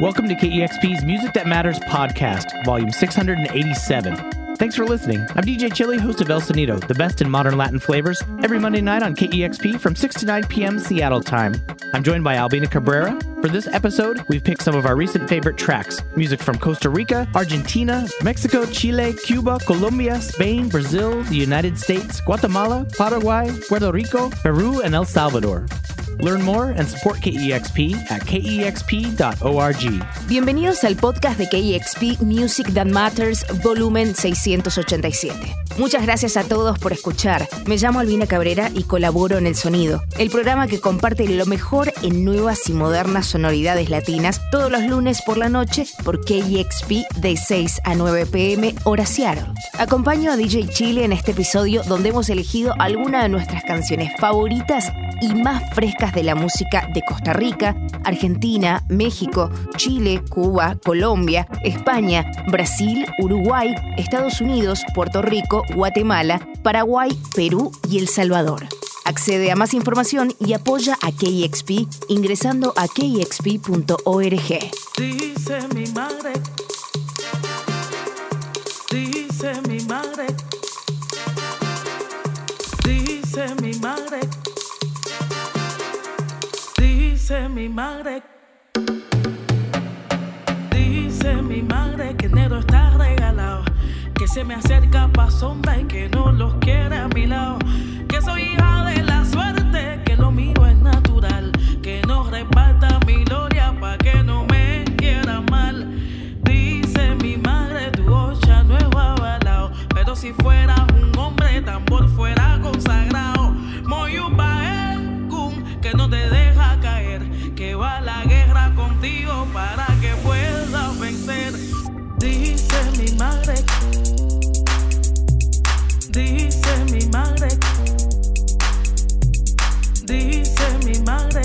Welcome to KEXP's Music That Matters podcast, volume 687. Thanks for listening. I'm DJ Chili, host of El Sonido, the best in modern Latin flavors, every Monday night on KEXP from 6 to 9 p.m. Seattle time. I'm joined by Albina Cabrera. For this episode, we've picked some of our recent favorite tracks music from Costa Rica, Argentina, Mexico, Chile, Cuba, Colombia, Spain, Brazil, the United States, Guatemala, Paraguay, Puerto Rico, Peru, and El Salvador. Learn more and support KEXP at kexp.org. Bienvenidos al podcast de KEXP Music That Matters, volumen 687. Muchas gracias a todos por escuchar. Me llamo Albina Cabrera y colaboro en El Sonido, el programa que comparte lo mejor en nuevas y modernas sonoridades latinas todos los lunes por la noche por KEXP de 6 a 9 pm hora. Acompaño a DJ Chile en este episodio donde hemos elegido algunas de nuestras canciones favoritas y más frescas de la música de Costa Rica, Argentina, México, Chile, Cuba, Colombia, España, Brasil, Uruguay, Estados Unidos, Puerto Rico, Guatemala, Paraguay, Perú y El Salvador. Accede a más información y apoya a KXP ingresando a kxp.org. dice mi madre, dice mi madre que enero está regalado, que se me acerca pa' sombra y que no los quiere a mi lado, que soy hija de la suerte, que lo mío es natural, que no reparta mi gloria pa' que no me quiera mal. Dice mi madre, tu ocha no es avalado, pero si fueras un hombre, tambor fuera consagrado. Moyupa que no te que va la guerra contigo para que puedas vencer. Dice mi madre, dice mi madre, dice mi madre,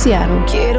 anunciaram. Que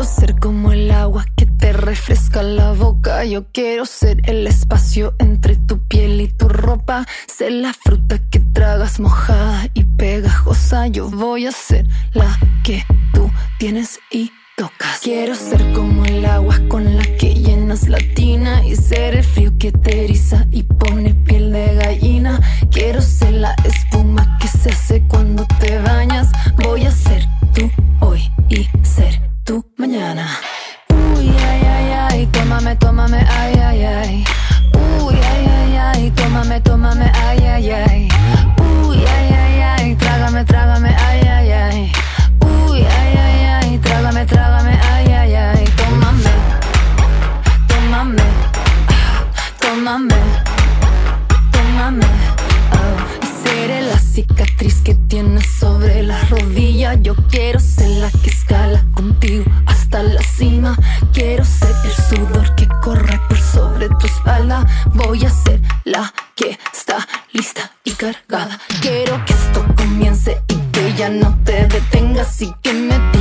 voy a ser la que está lista y cargada. Quiero que esto comience y que ya no te detengas y que me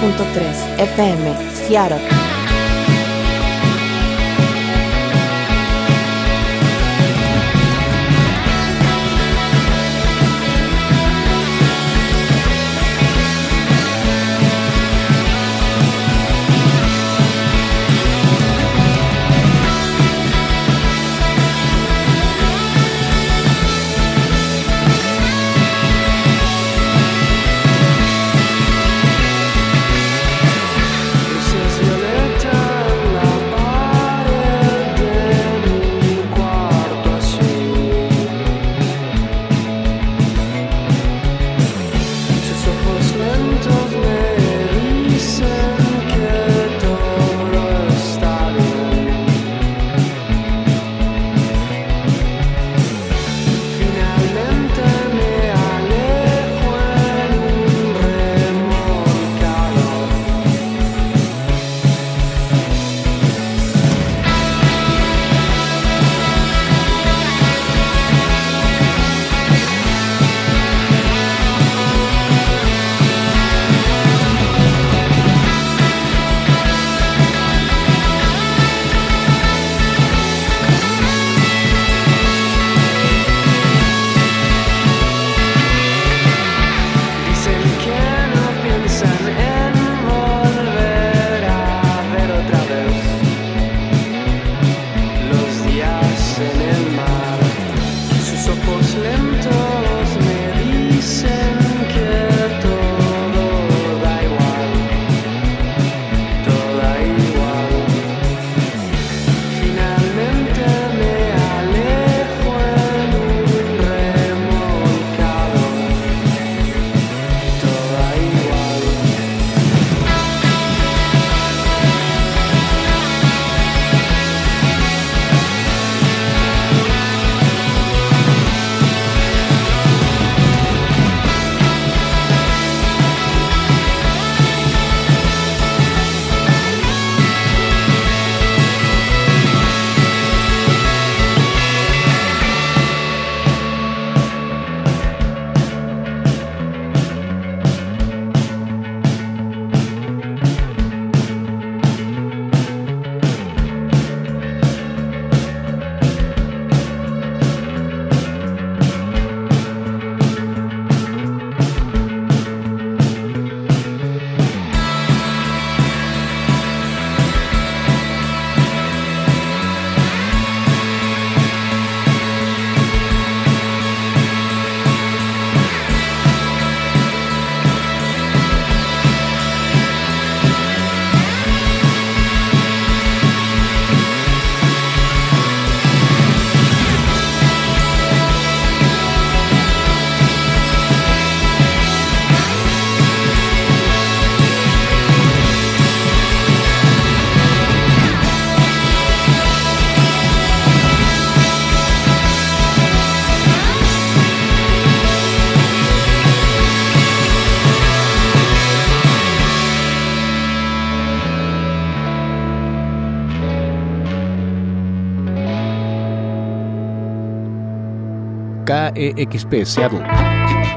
90.3 FM, Seattle. KEXP Seattle.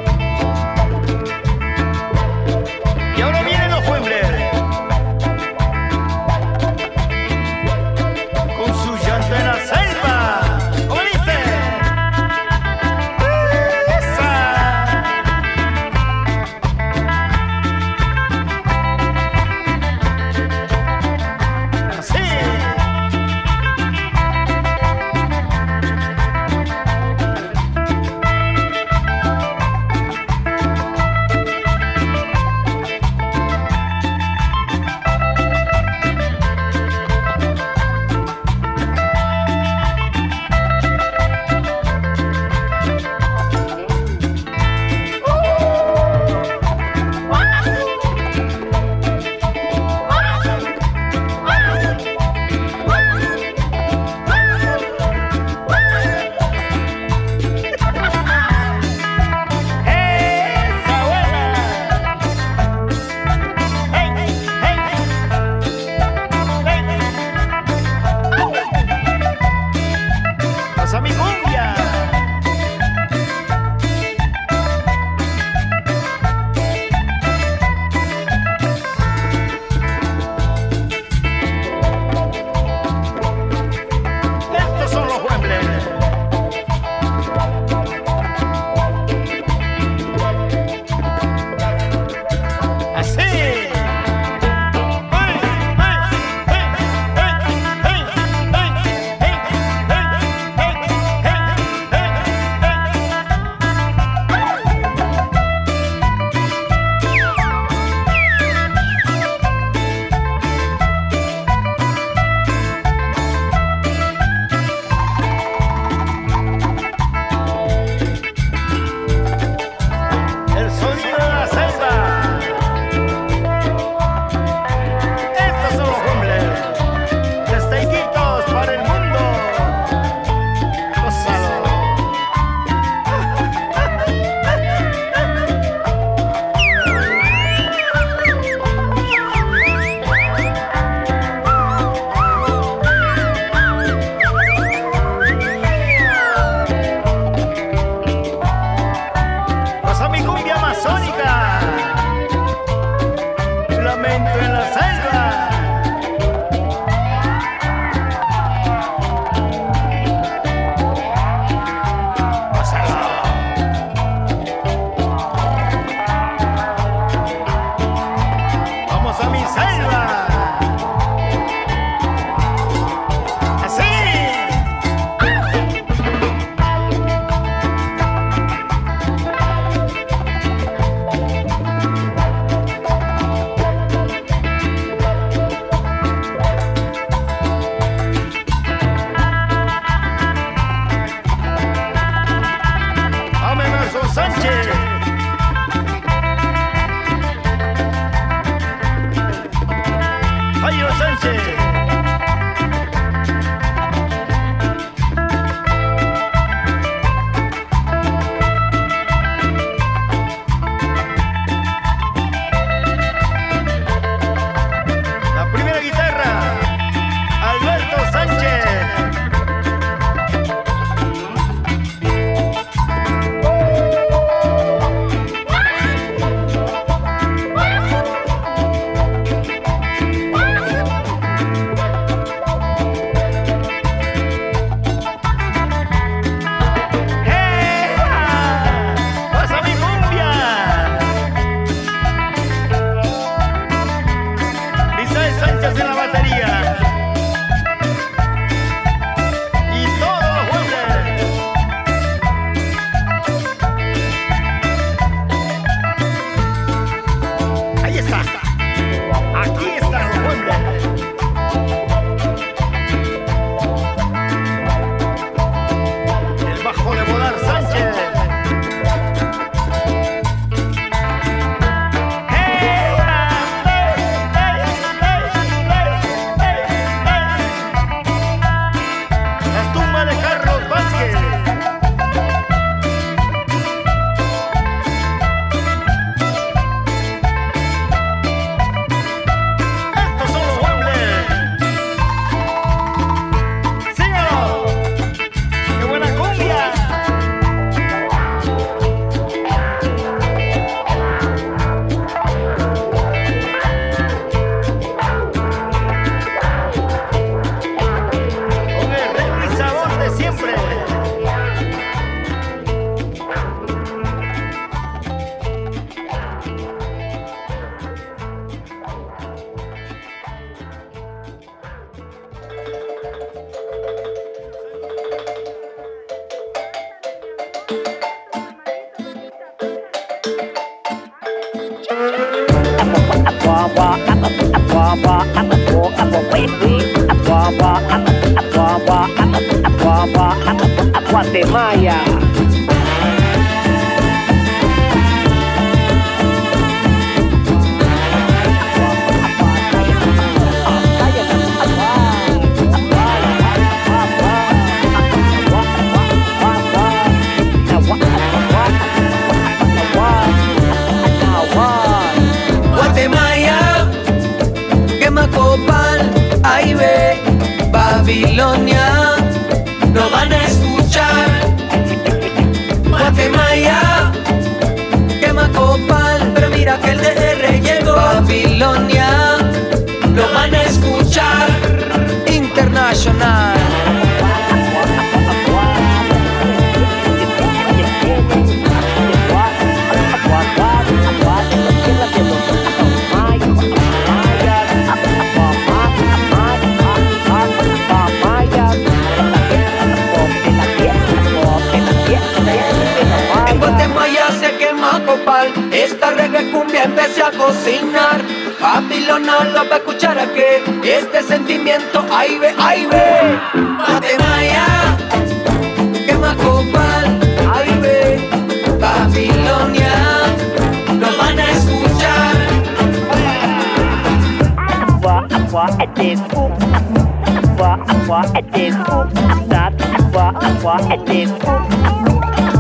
moi, elle découvre ça, toi, à toi, elle découvre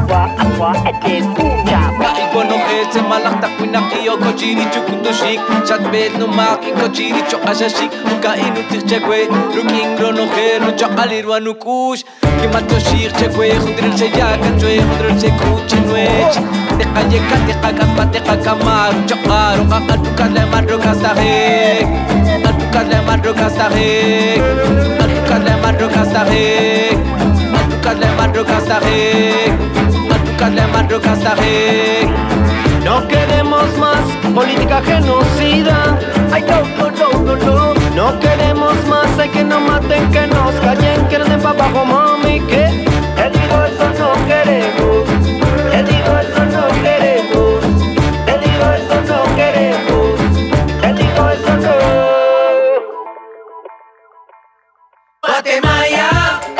toi, à toi, elle découvre Maiko no etse malak takwina kiyo kochiri chukuto shik Chatbet no maki kochiri cho ashashik Uka inu tir chekwe Lukingro no he no cho alirwa nukush Kimato shik chekwe Khudril se yaka chwe Khudril se kuchi nwech Teka yeka teka kapa teka kamar Chokaro kaka tukas le madro kastarek Katukas le madro kastarek Katukas le madro kastarek Le madro kastarek Atuka le madro kastarek No queremos más política genocida. Ay, no, no, no, no, no. Queremos más, hay que nos maten, que nos callen, que nos den pa' abajo, mami, que. Te digo, eso no queremos. Te digo, eso no queremos. Guatemala,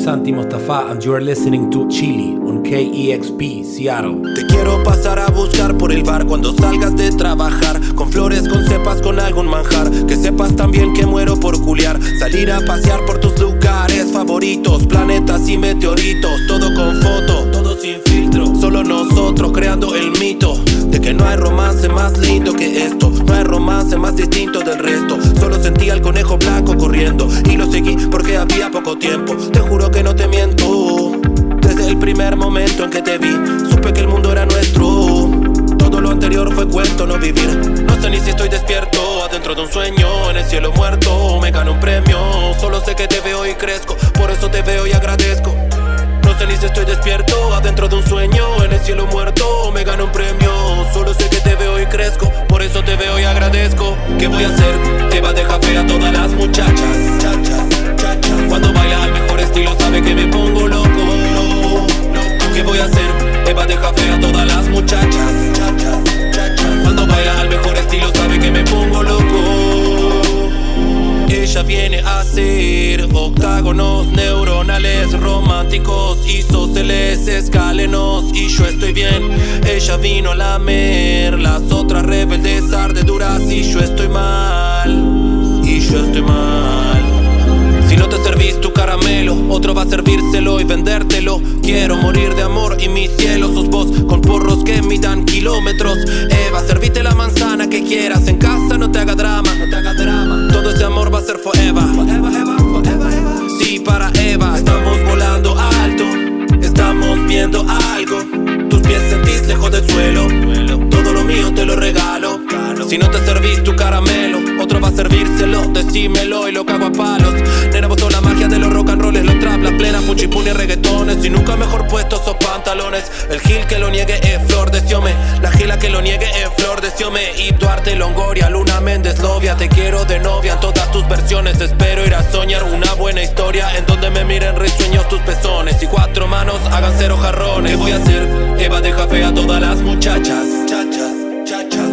Santi Mostafa, and you are listening to Chili on KEXP Seattle. Te quiero pasar a buscar por el bar cuando salgas de trabajar. Con flores, con cepas, con algún manjar. Que sepas también que muero por culiar. Salir a pasear por tus lugares favoritos. Planetas y meteoritos. Todo con foto, sin filtro. Solo nosotros creando el mito. De que no hay romance más lindo que esto. No hay romance más distinto del resto. Solo sentí al conejo blanco corriendo. Y lo seguí porque había poco tiempo. Te juro que no te miento. Desde el primer momento en que te vi, supe que el mundo era nuestro. Todo lo anterior fue cuento, no vivir. No sé ni si estoy despierto, adentro de un sueño, en el cielo muerto. Me gano un premio, solo sé que te veo y crezco. Por eso te veo y agradezco. Si estoy despierto, adentro de un sueño, en el cielo muerto. Me gano un premio, solo sé que te veo y crezco. Por eso te veo y agradezco. ¿Qué voy a hacer? Eva deja fe a todas las muchachas. Chachas, chachas. Cuando baila al mejor estilo, sabe que me pongo loco. ¿Qué voy a hacer? Eva deja fe a todas las muchachas. Chachas, chachas. Cuando baila al mejor estilo, sabe que me pongo loco. Ella viene a hacer octágonos neuronales románticos, isósceles, escalenos y yo estoy bien. Ella vino a lamer las otras rebeldes ardeduras y yo estoy mal. Y yo estoy mal. Si no te servís tu caramelo, otro va a servírselo y vendértelo. Quiero morir de amor y mi cielo sos vos con porros que midan kilómetros. Eva, servite la manzana que quieras en casa, no te haga drama, no te haga drama. Todo ese amor va a ser forever. Forever, Eva, forever, Eva. Sí, para Eva, estamos volando alto, estamos viendo algo. Tus pies sentís lejos del suelo, todo lo mío te lo regalo. Si no te servís tu caramelo, otro va a servírselo, decímelo y lo cago a palos. Nena, vos la magia de los rock and rolls, los trap, las plenas, puchipuni, reggaetones. Y nunca mejor puesto esos pantalones. El gil que lo niegue es flor de siome. La gila que lo niegue es flor de siome. Y Duarte, Longoria, Luna Méndez, Lovia. Te quiero de novia en todas tus versiones. Espero ir a soñar una buena historia en donde me miren risueños tus pezones. Y cuatro manos hagan cero jarrones. ¿Qué voy a hacer? Eva deja fe a todas las muchachas.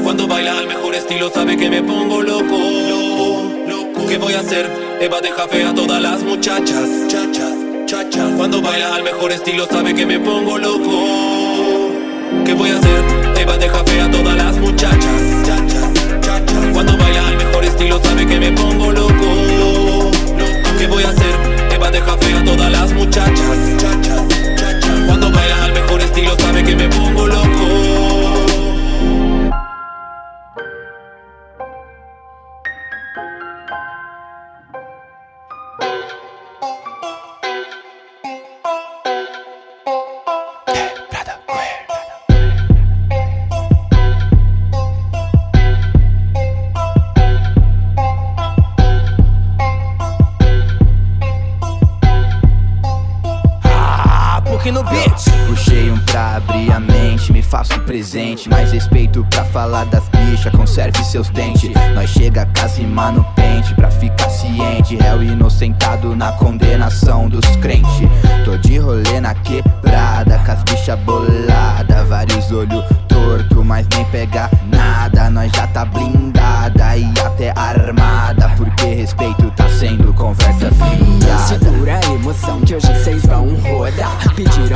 Cuando baila al mejor estilo, sabe que me pongo loco. Loco, loco. ¿Qué voy a hacer? Eva deja fe a todas las muchachas. Chachas, chachas. Cuando baila al mejor estilo, sabe que me pongo loco. ¿Qué voy a hacer? Eva deja fe a todas las muchachas. Chachas, chachas. Cuando baila al mejor estilo, sabe que me pongo loco. ¿Qué voy a hacer? Eva deja fe a todas las muchachas. Chachas, chachas. Cuando baila al mejor estilo, sabe que me pongo presente. Mais respeito pra falar das bichas, conserve seus dentes. Nós chega casima no pente pra ficar ciente. Réu inocentado na condenação dos crentes. Tô de rolê na quebrada, com as bichas bolada. Vários olhos torto, mas nem pega nada. Nós já tá blindada e até armada. Porque respeito tá sendo conversa fiada. Segura a emoção que hoje vocês vão rodar. Eu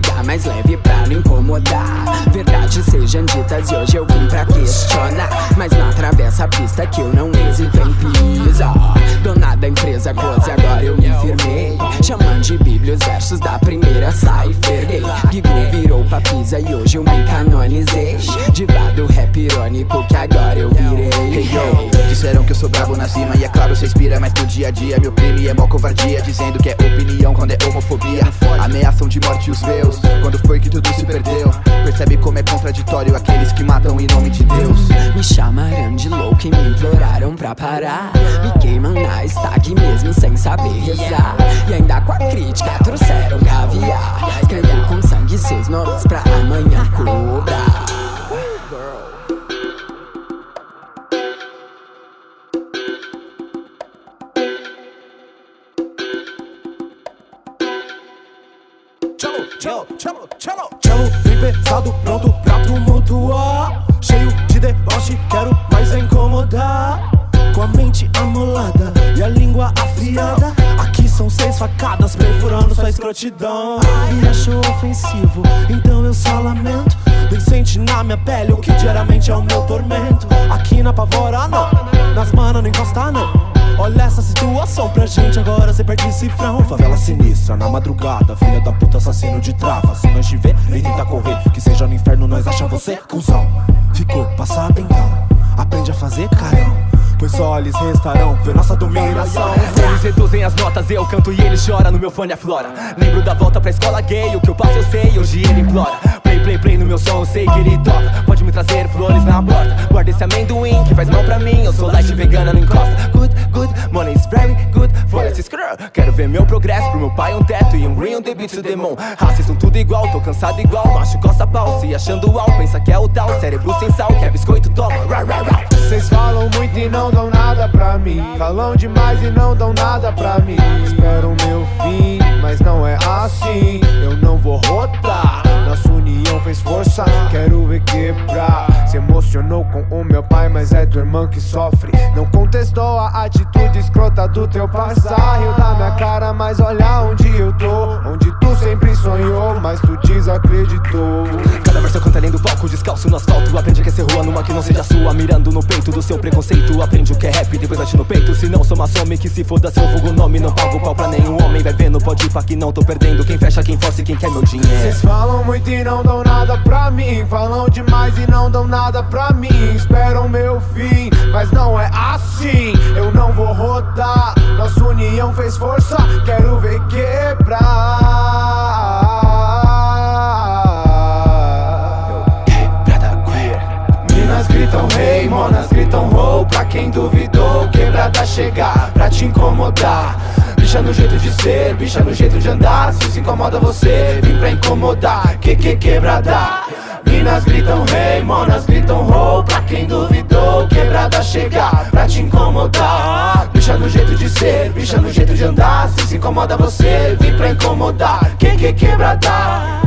pegar mais leve pra não incomodar. Verdades sejam ditas e hoje eu vim pra questionar. Mas na travessa a pista que eu não hesito em pisar. Dona da empresa close, agora eu me firmei. Chamando de bíblia os versos da primeira cipher. Guigu virou papisa e hoje eu me canonizei. Diva do rap irônico que agora eu virei. Hey. Disseram que eu sou brabo na cima e é claro, cê inspira, mas no dia a dia me oprime. É mó covardia, dizendo que é opinião quando é homofobia. Ameaçam de morte os meus, quando foi que tudo se perdeu. Percebe como é contraditório aqueles que matam em nome de Deus. Me chamaram de louco e me imploraram pra parar. Me queimam na estaque mesmo sem saber rezar. E ainda com a crítica trouxeram caviar. Escrevi com sangue seus nomes pra amanhã cobrar. Pesado, pronto pra tumultuar. Cheio de deboche, quero mais incomodar. Com a mente amolada e a língua afiada. Aqui são seis facadas perfurando sua escrotidão. E acho ofensivo, então eu só lamento. Bem sente na minha pele o que diariamente é o meu tormento. Aqui na pavora não, nas manas não encosta não Olha essa situação pra gente, agora cê perde cifrão Favela sinistra, na madrugada, filha da puta assassino de trava. Se nós te ver, nem tenta correr, que seja no inferno nós acham você cuzão. Ficou passado então, aprende a fazer carão Pois só eles restarão ver nossa dominação. Eles reduzem as notas, eu canto e ele chora no meu fone aflora Lembro da volta pra escola gay, o que eu passo eu sei, hoje ele implora. Play, play, play no meu som, eu sei que ele toca. Pode me trazer flores na porta. Guarda esse amendoim que faz mal pra mim Eu sou light vegana, não encosta. Good, good, money is very good For esse screw Quero ver meu progresso Pro meu pai um teto e um green on the beat to demon Raças são tudo igual, tô cansado igual Macho costa pau, se achando al Pensa que é o tal, cérebro sem sal Quer biscoito, toma. Vocês falam muito e não dão nada pra mim. Falam demais e não dão nada pra mim. Esperam meu fim, mas não é assim. Eu não vou rodar Nossa união fez força, quero ver quebrar. Se emocionou com o meu pai, mas é tua irmã que sofre. Não contestou a atitude escrota do teu passar Riu da minha cara, mas olha onde eu tô. Onde tu sempre sonhou, mas tu desacreditou. Cada verso canta além do palco, descalço no asfalto. Aprende que é ser rua numa que não seja sua. Mirando no peito do seu preconceito. Aprende o que é rap, depois bate no peito. Se não sou some que se foda seu vulgo nome. Não pago pau pra nenhum homem Vai vendo, pode ir pra que não tô perdendo. Quem fecha, quem força e quem quer meu dinheiro. Vocês falam muito e não dão nada pra mim. Falam demais e não dão nada pra mim. Esperam meu fim, mas não é assim. Eu não vou rodar. Nossa união fez força, quero ver quebrar. Minas gritam rei, monas gritam roll Pra quem duvidou, quebrada chegar Pra te incomodar Bicha no jeito de ser, bicha no jeito de andar Se se incomoda você, vim pra incomodar Que que quebrada. Minas gritam rei, monas gritam roll Pra quem duvidou, quebrada chegar Pra te incomodar. Bicha no jeito de ser, bicha no jeito de andar Se se incomoda você, vim pra incomodar Que que quebrada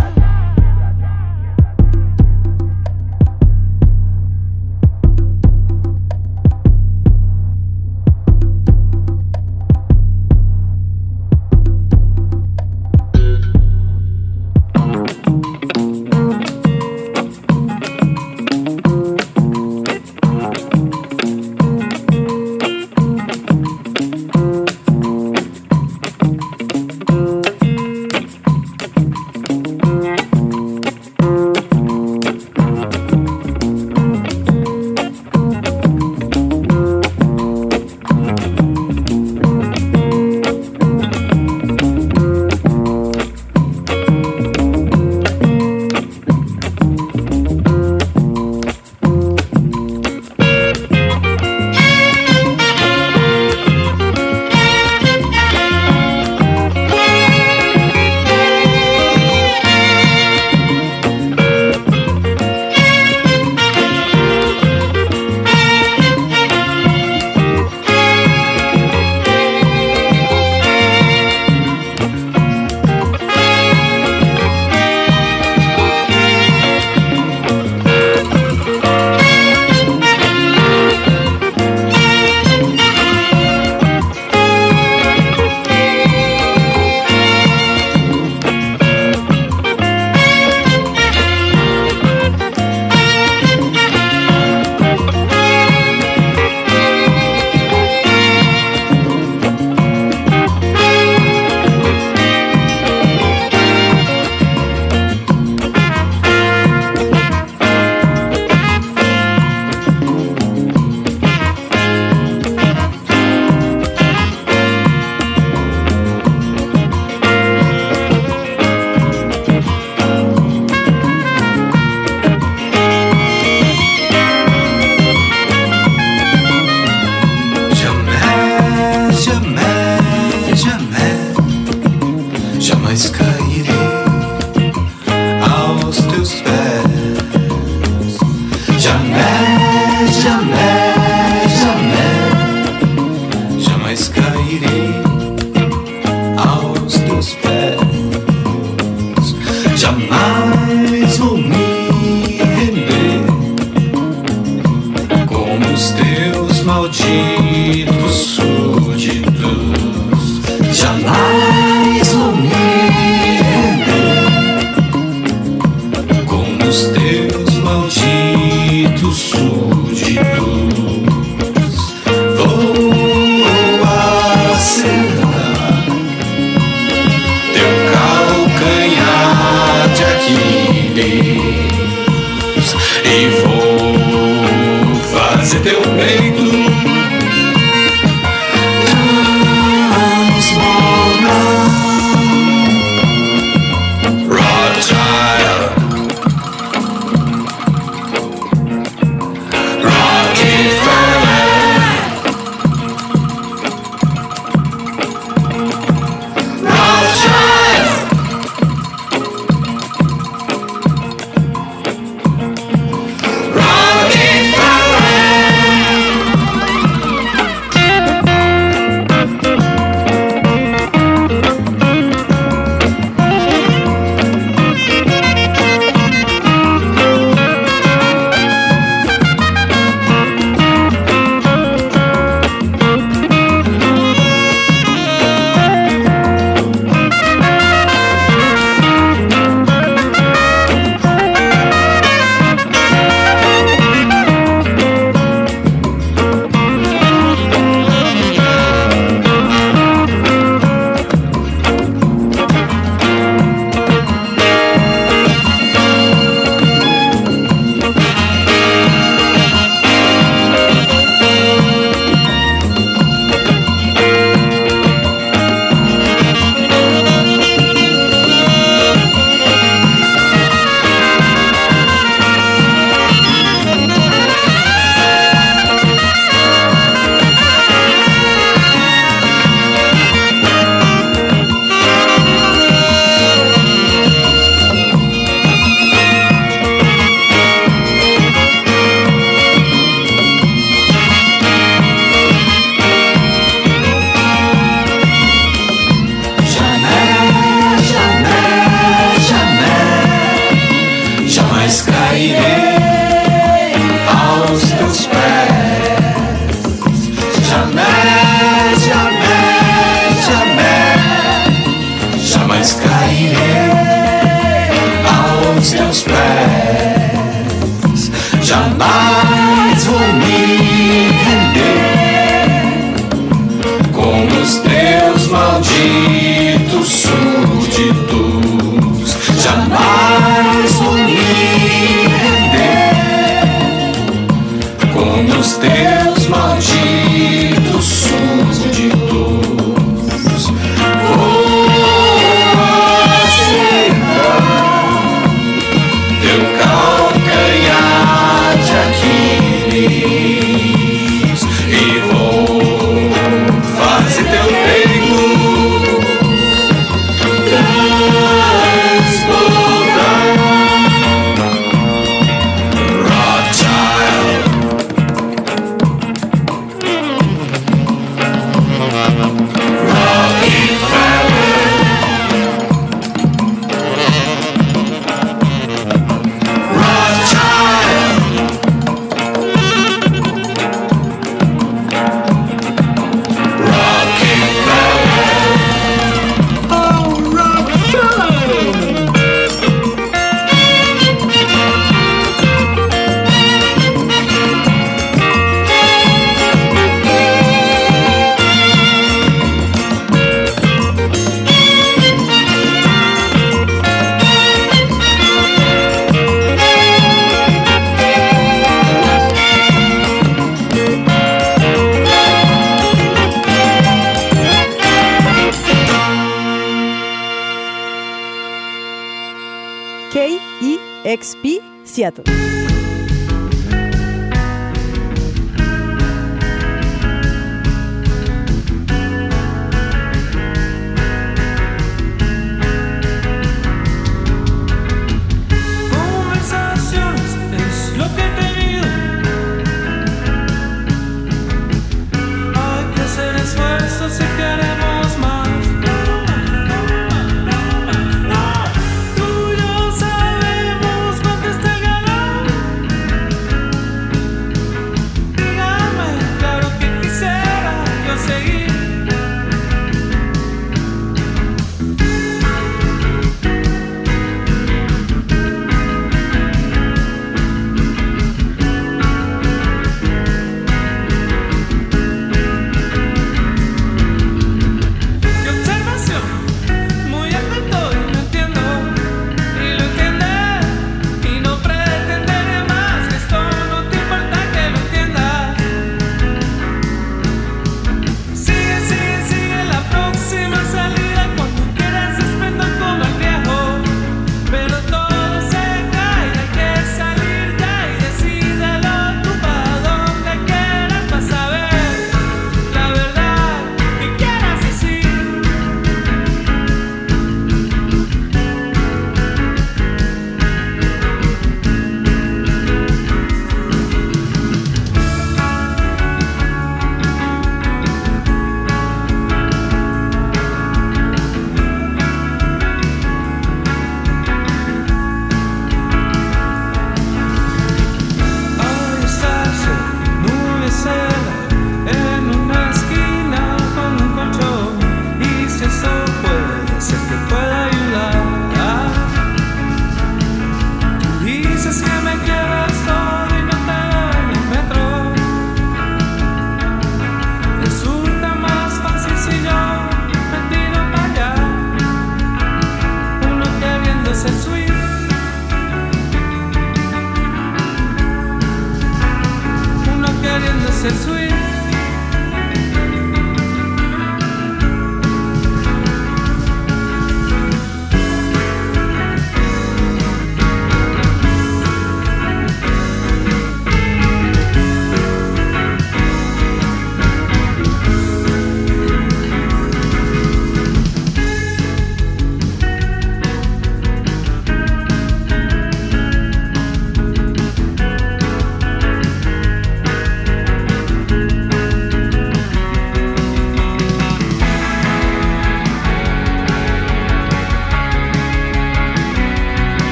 como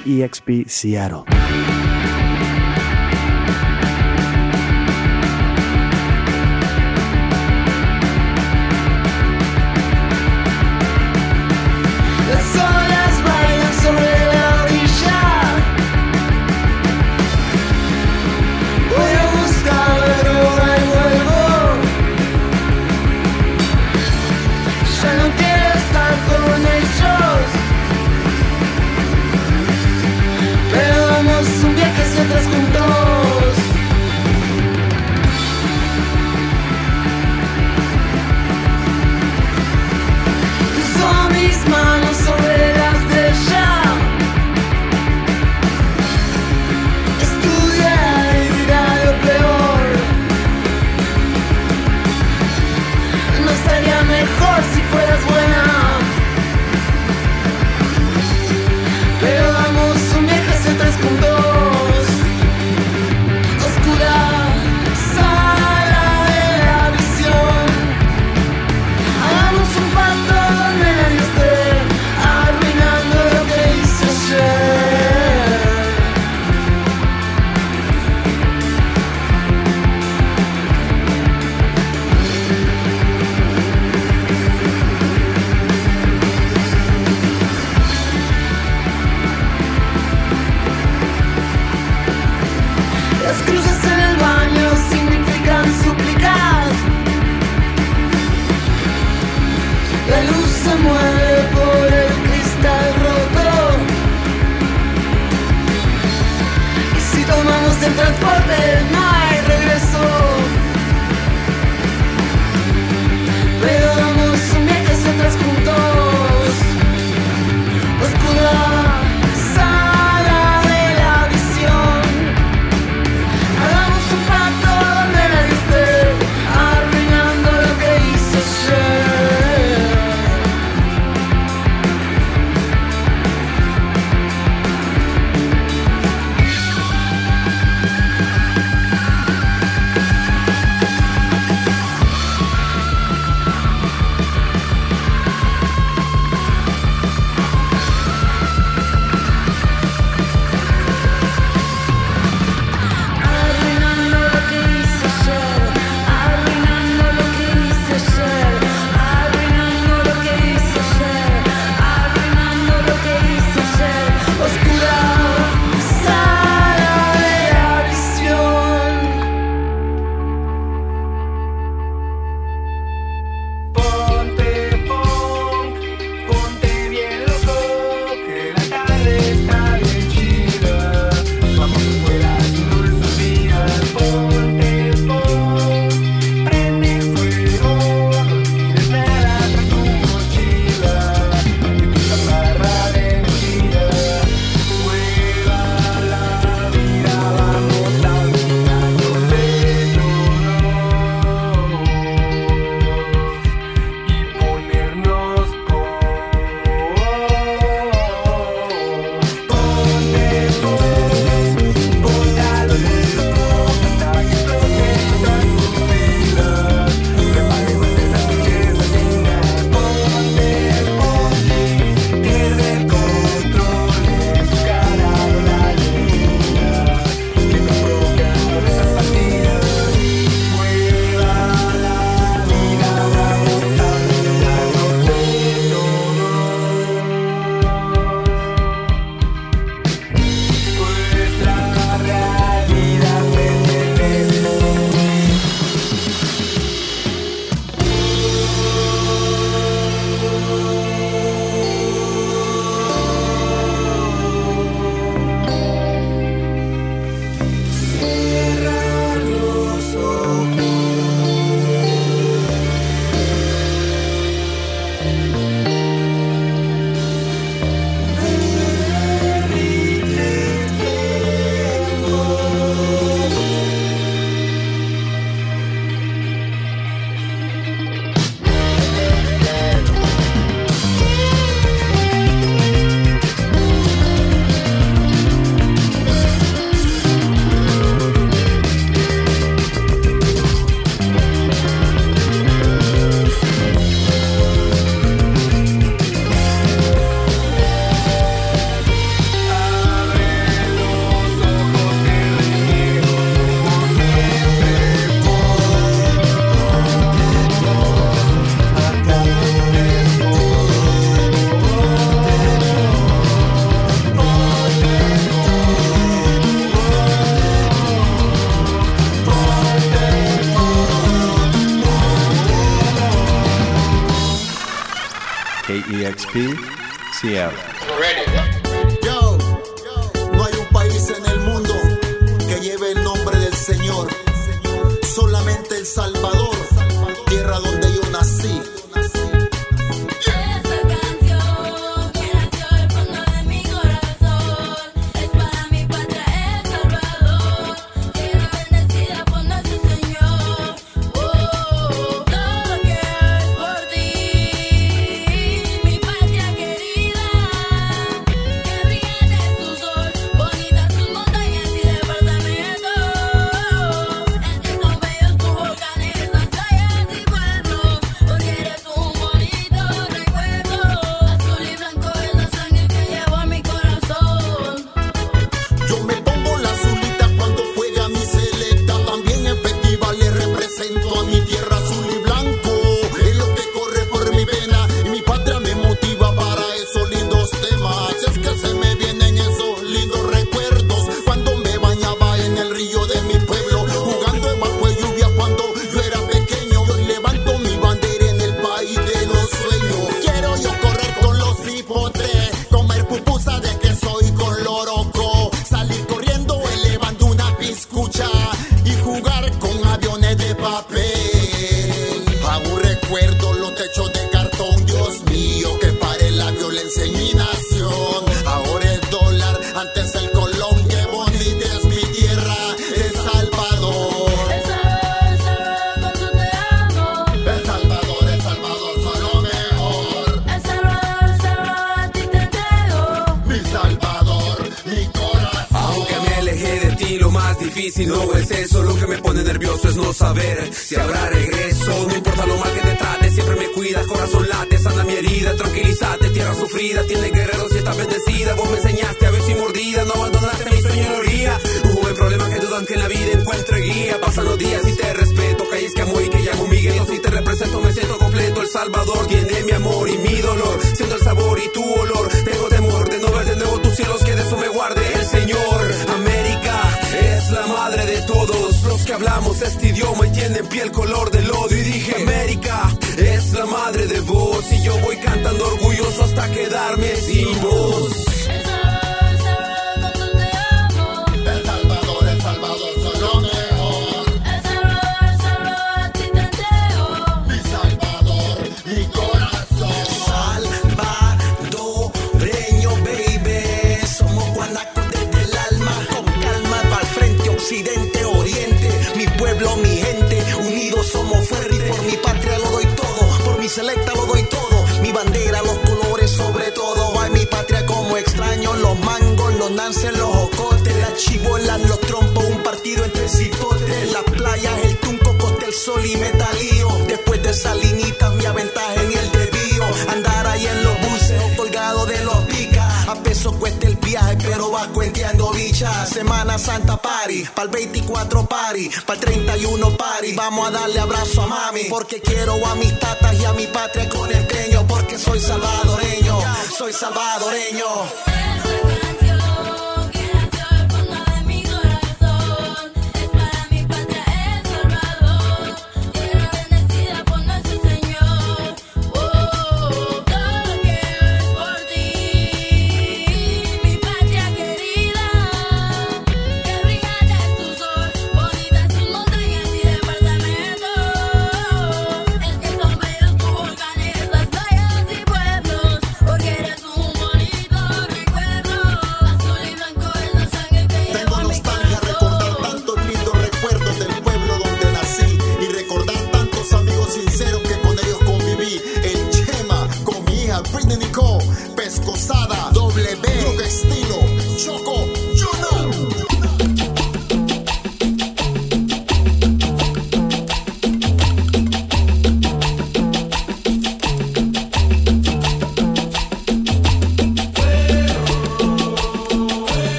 KEXP Seattle.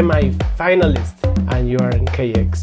Time semi finalist, and you are in KEXP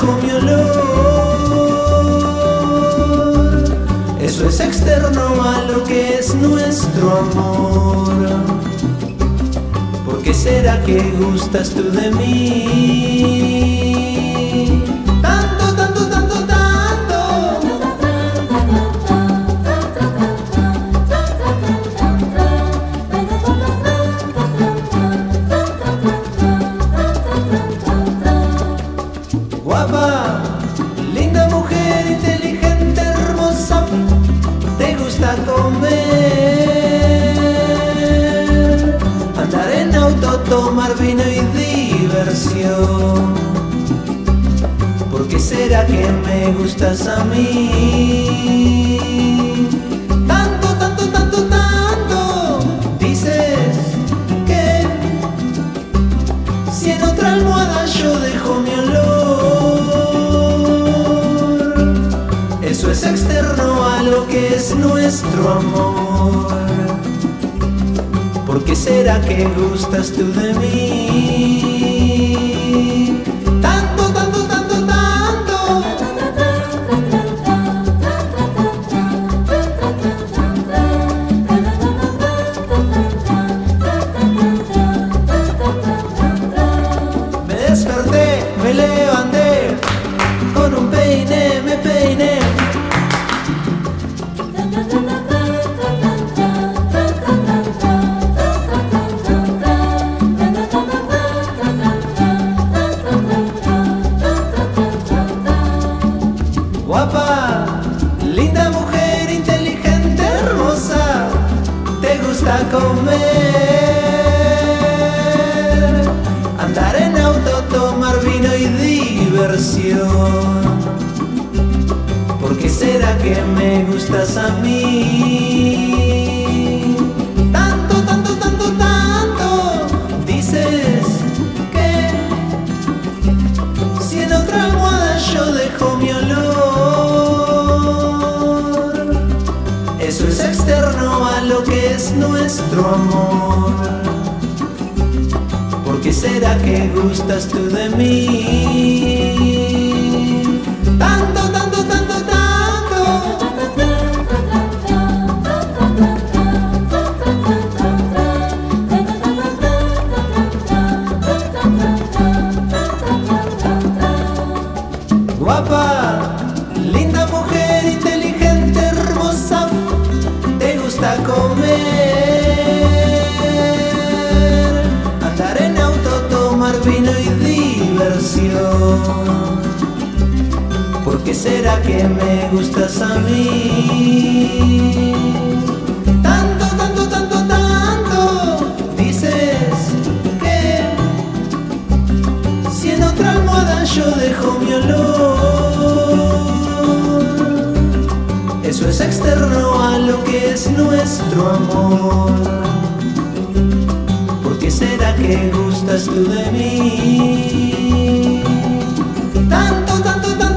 bajo mi olor. Eso es externo a lo que es nuestro amor. ¿Por qué será que gustas tú de mí? ¿Por qué será que me gustas a mí? Tanto, tanto, tanto, tanto dices que si en otra almohada yo dejo mi olor, eso es externo a lo que es nuestro amor será que gustas tú de mí? tanto, tanto, tanto.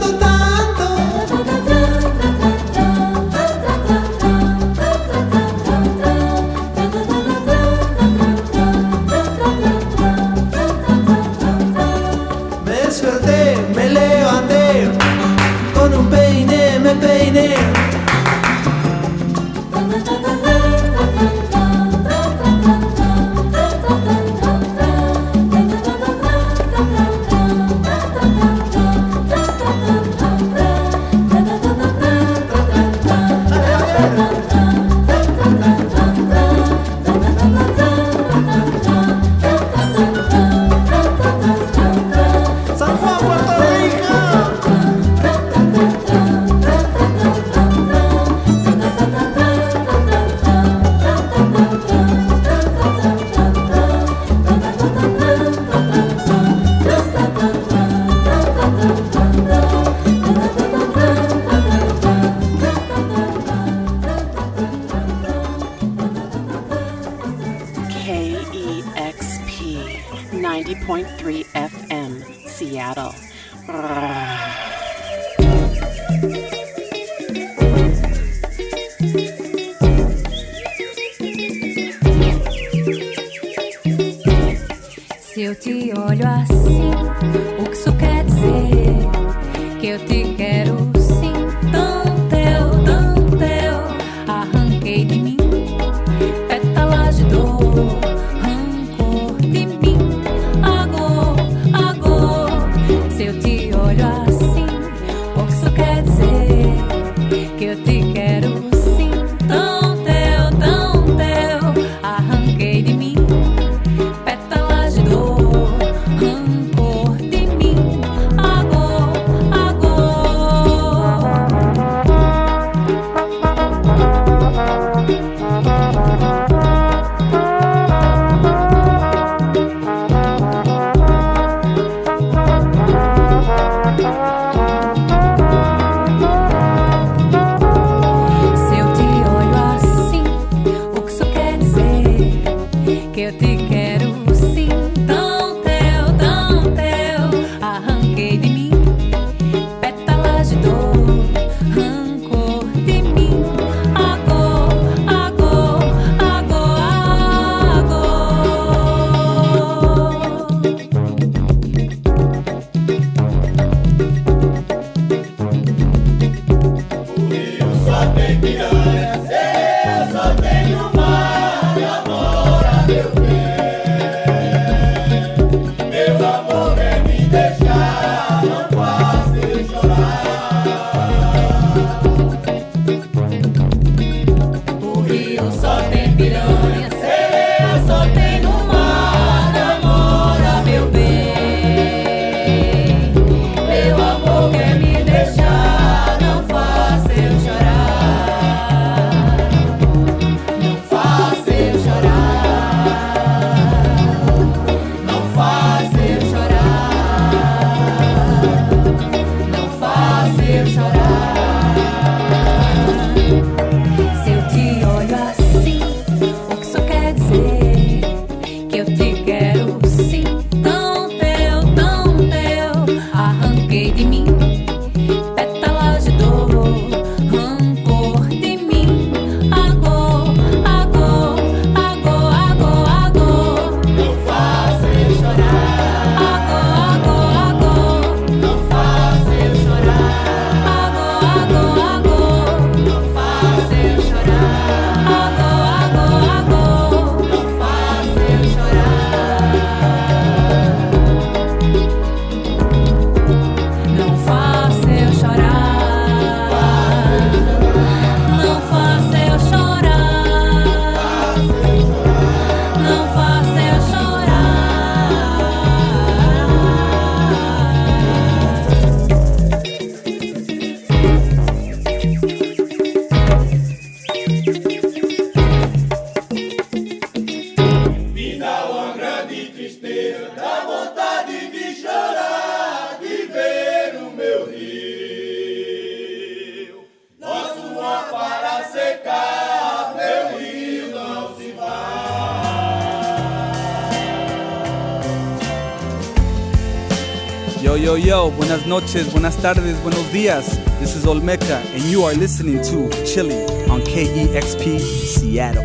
ti noches, buenas tardes, buenos días. This is Olmeca, and you are listening to Chili on KEXP Seattle.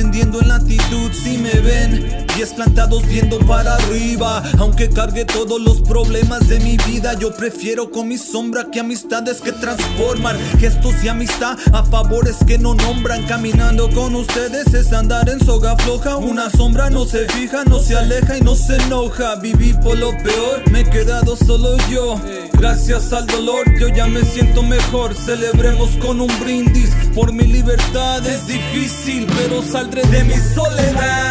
Siempre ascendiendo en latitud. Si me ven, pies plantados viendo para arriba. Aunque cargue todos los problemas de mi vida, yo prefiero con mi sombra que amistades que transforman. Gestos y amistad a favores que no nombran. Caminando con ustedes es andar en soga floja. Una sombra no se fija, no se aleja y no se enoja. Viví por lo peor, me he quedado solo yo. Gracias al dolor, yo ya me siento mejor. Celebremos con un brindis por mi libertad. Es difícil, pero saldré de mi soledad.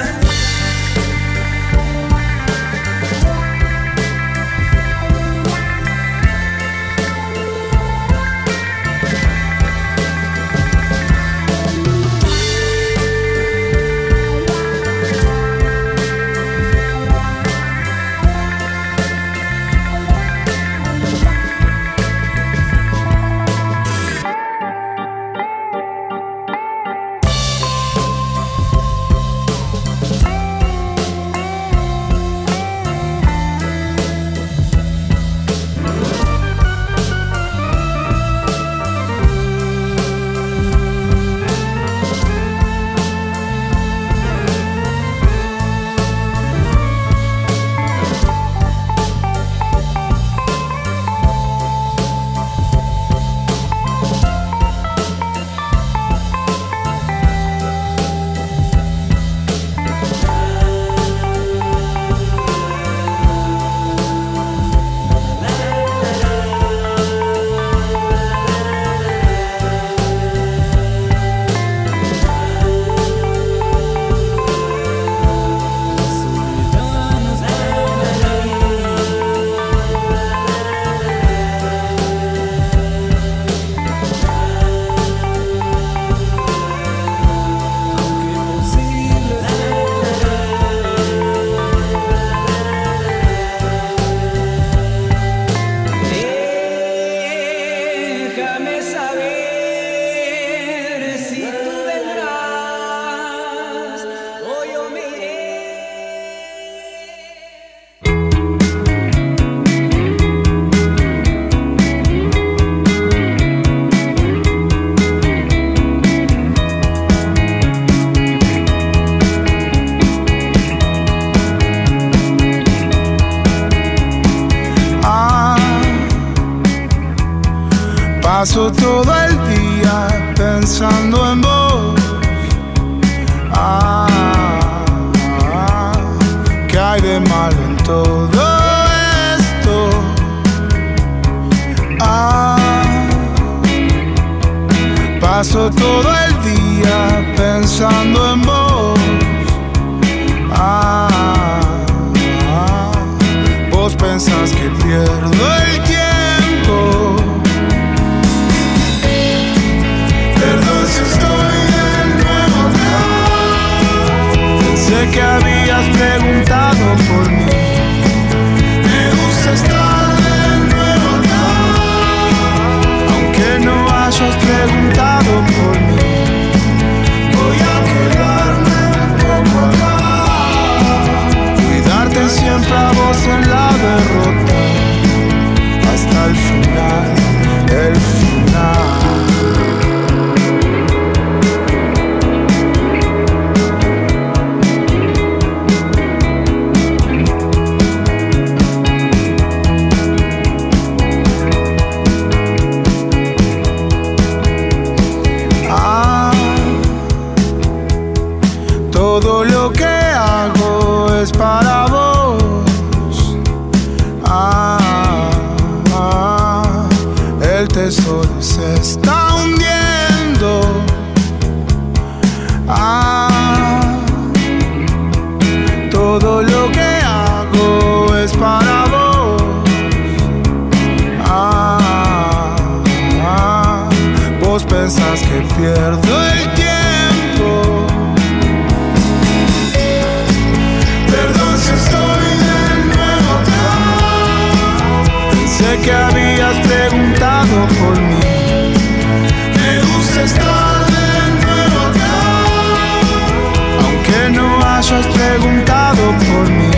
has preguntado por mí.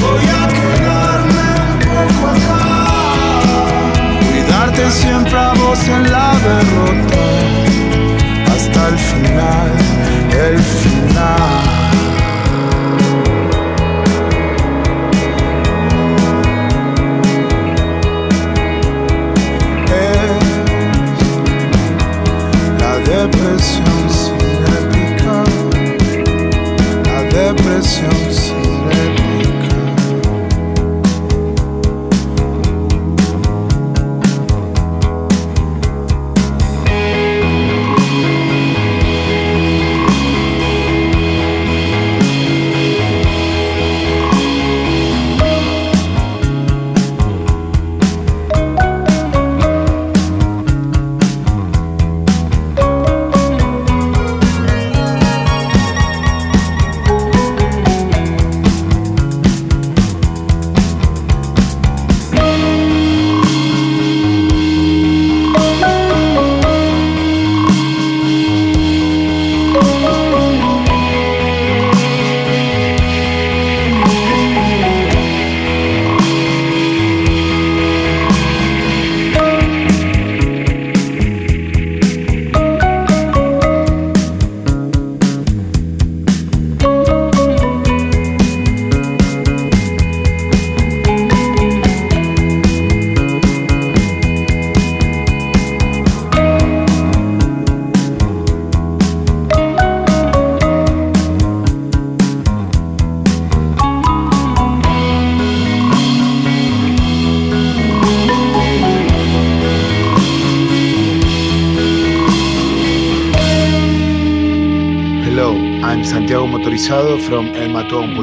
Voy a quedarme un poco acá. Cuidarte siempre a vos en la derrota. Hasta el final, el final. depresión. canción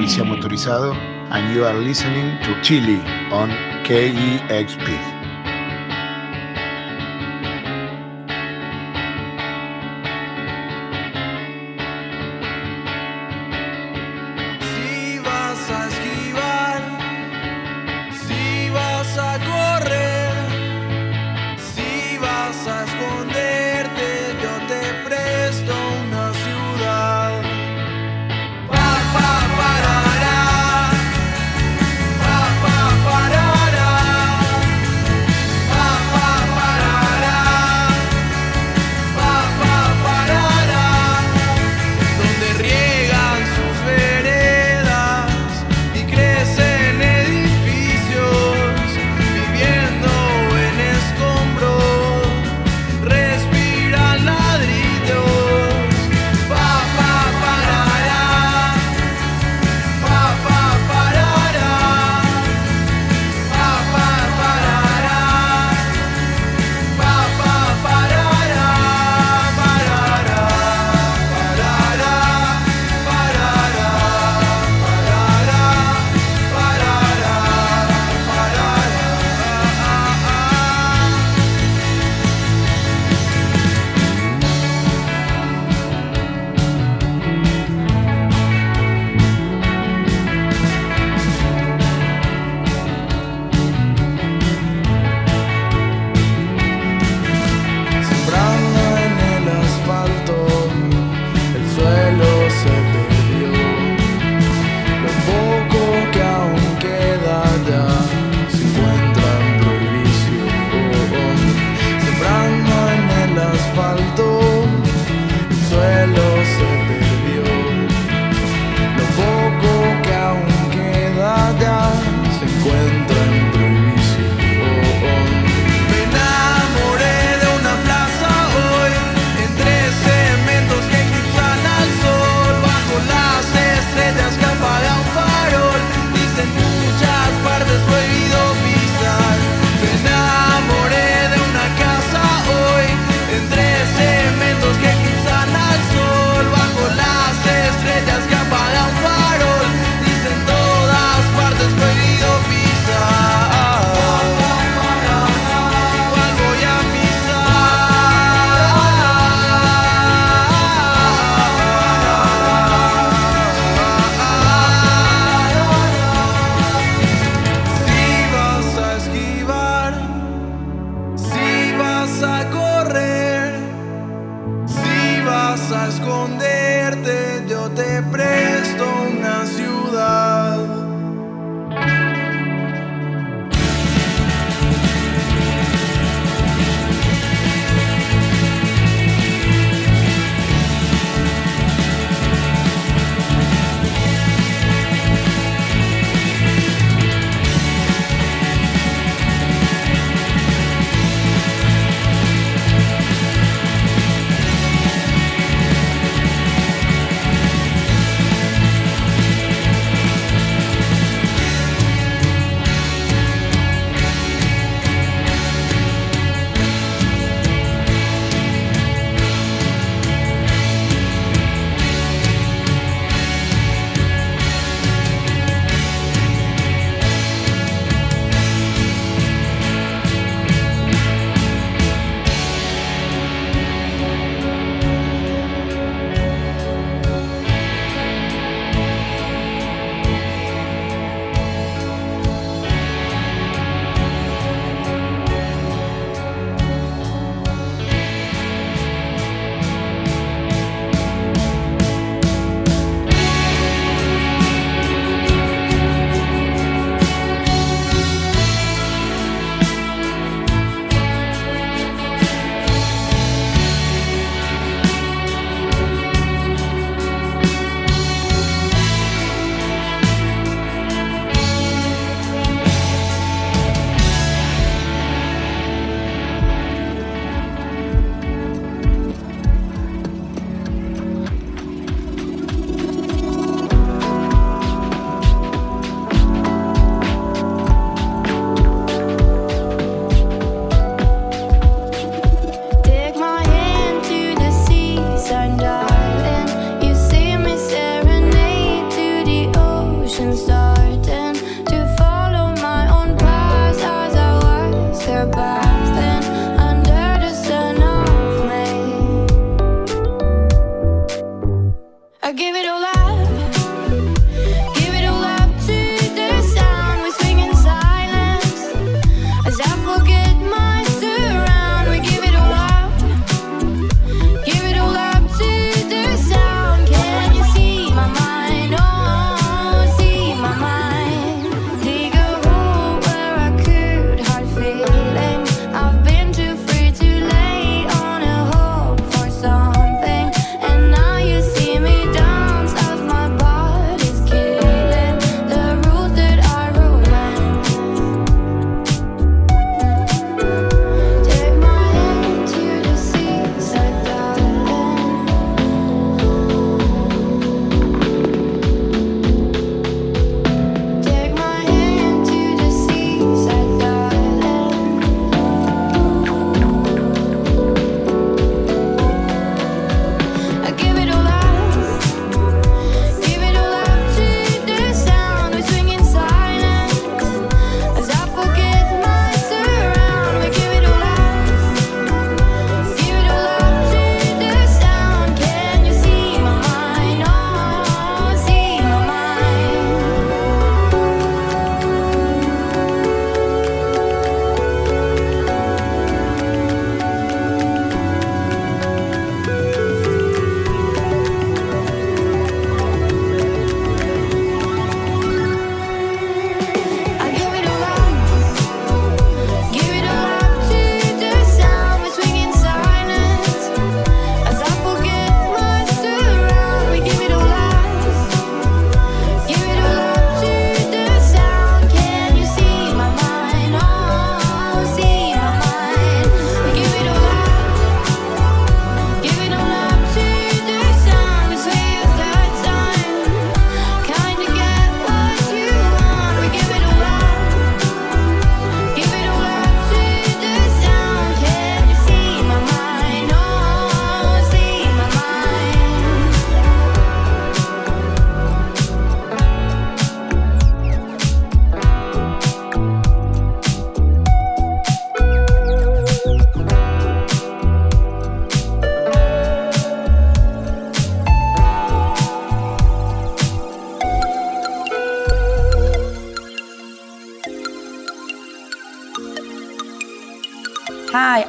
policía motorizado, and you are listening to Chile on KEXP.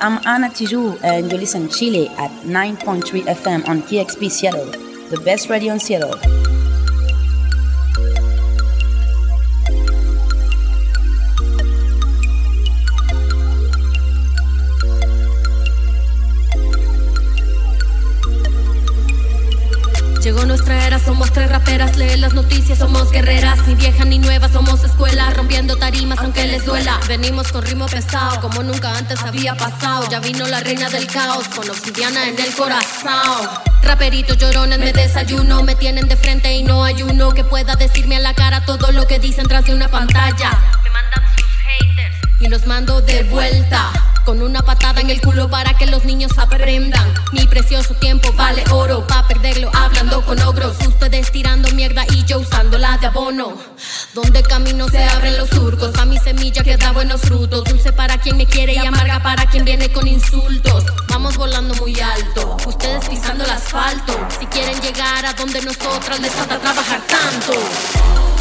I'm Anna Tiju, and you listen Chile at 9.3 FM on KXP Seattle, the best radio in Seattle. Tarimas aunque les duela. Venimos con ritmo pesado, como nunca antes había pasado. Ya vino la reina del caos, con obsidiana en el corazón. Raperitos llorones, me desayuno, me tienen de frente y no hay uno que pueda decirme a la cara todo lo que dicen tras de una pantalla. Me mandan sus haters y los mando de vuelta. Con una patada en el culo para que los niños aprendan. Mi precioso tiempo vale oro, pa' perderlo hablando con ogros. Ustedes tirando mierda y yo usándola de abono. Donde camino se abren los surcos, a mi semilla que da buenos frutos. Dulce para quien me quiere y amarga para quien viene con insultos. Vamos volando muy alto, ustedes pisando el asfalto. Si quieren llegar a donde nosotras les falta trabajar tanto.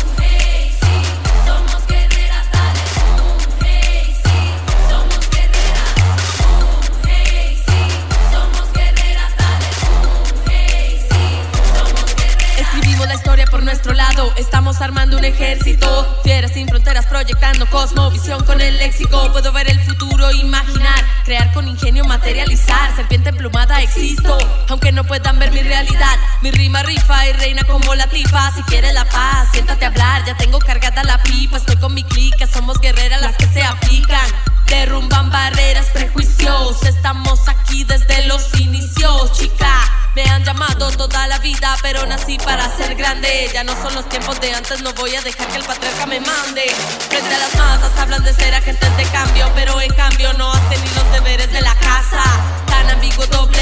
Estamos armando un ejército. Fieras sin fronteras proyectando cosmovisión con el léxico. Puedo ver el futuro, imaginar, crear con ingenio, materializar. Serpiente emplumada existo, aunque no puedan ver mi realidad. Mi rima rifa y reina como la tifa. Si quieres la paz, siéntate a hablar. Ya tengo cargada la pipa, estoy con mi clica. Somos guerreras las que se aplican. Derrumban barreras, prejuicios. Estamos aquí desde los inicios, chica. Me han llamado toda la vida, pero nací para ser grande. Ya no son los tiempos de antes, no voy a dejar que el patriarca me mande. Frente a las masas hablan de ser agentes de cambio, pero en cambio no hacen ni los deberes de la casa. Tan ambiguo, doble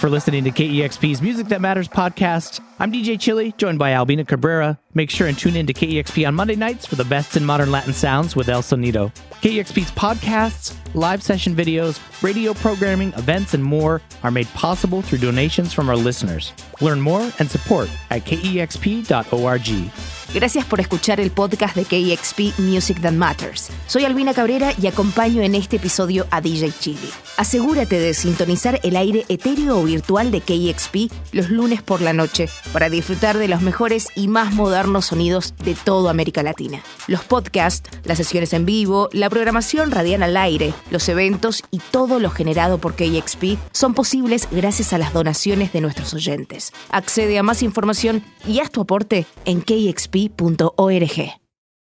for listening to KEXP's Music That Matters podcast. I'm DJ Chili, joined by Albina Cabrera. Make sure and tune in to KEXP on Monday nights for the best in modern Latin sounds with El Sonido. KEXP's podcasts, live session videos, radio programming, events, and more are made possible through donations from our listeners. Learn more and support at kexp.org. Gracias por escuchar el podcast de KXP Music That Matters. Soy Albina Cabrera y acompaño en este episodio a DJ Chili. Asegúrate de sintonizar el aire etéreo o virtual de KXP los lunes por la noche para disfrutar de los mejores y más modernos sonidos de toda América Latina. Los podcasts, las sesiones en vivo, la programación radial al aire, los eventos y todo lo generado por KXP son posibles gracias a las donaciones de nuestros oyentes. Accede a más información y haz tu aporte en KXP.org.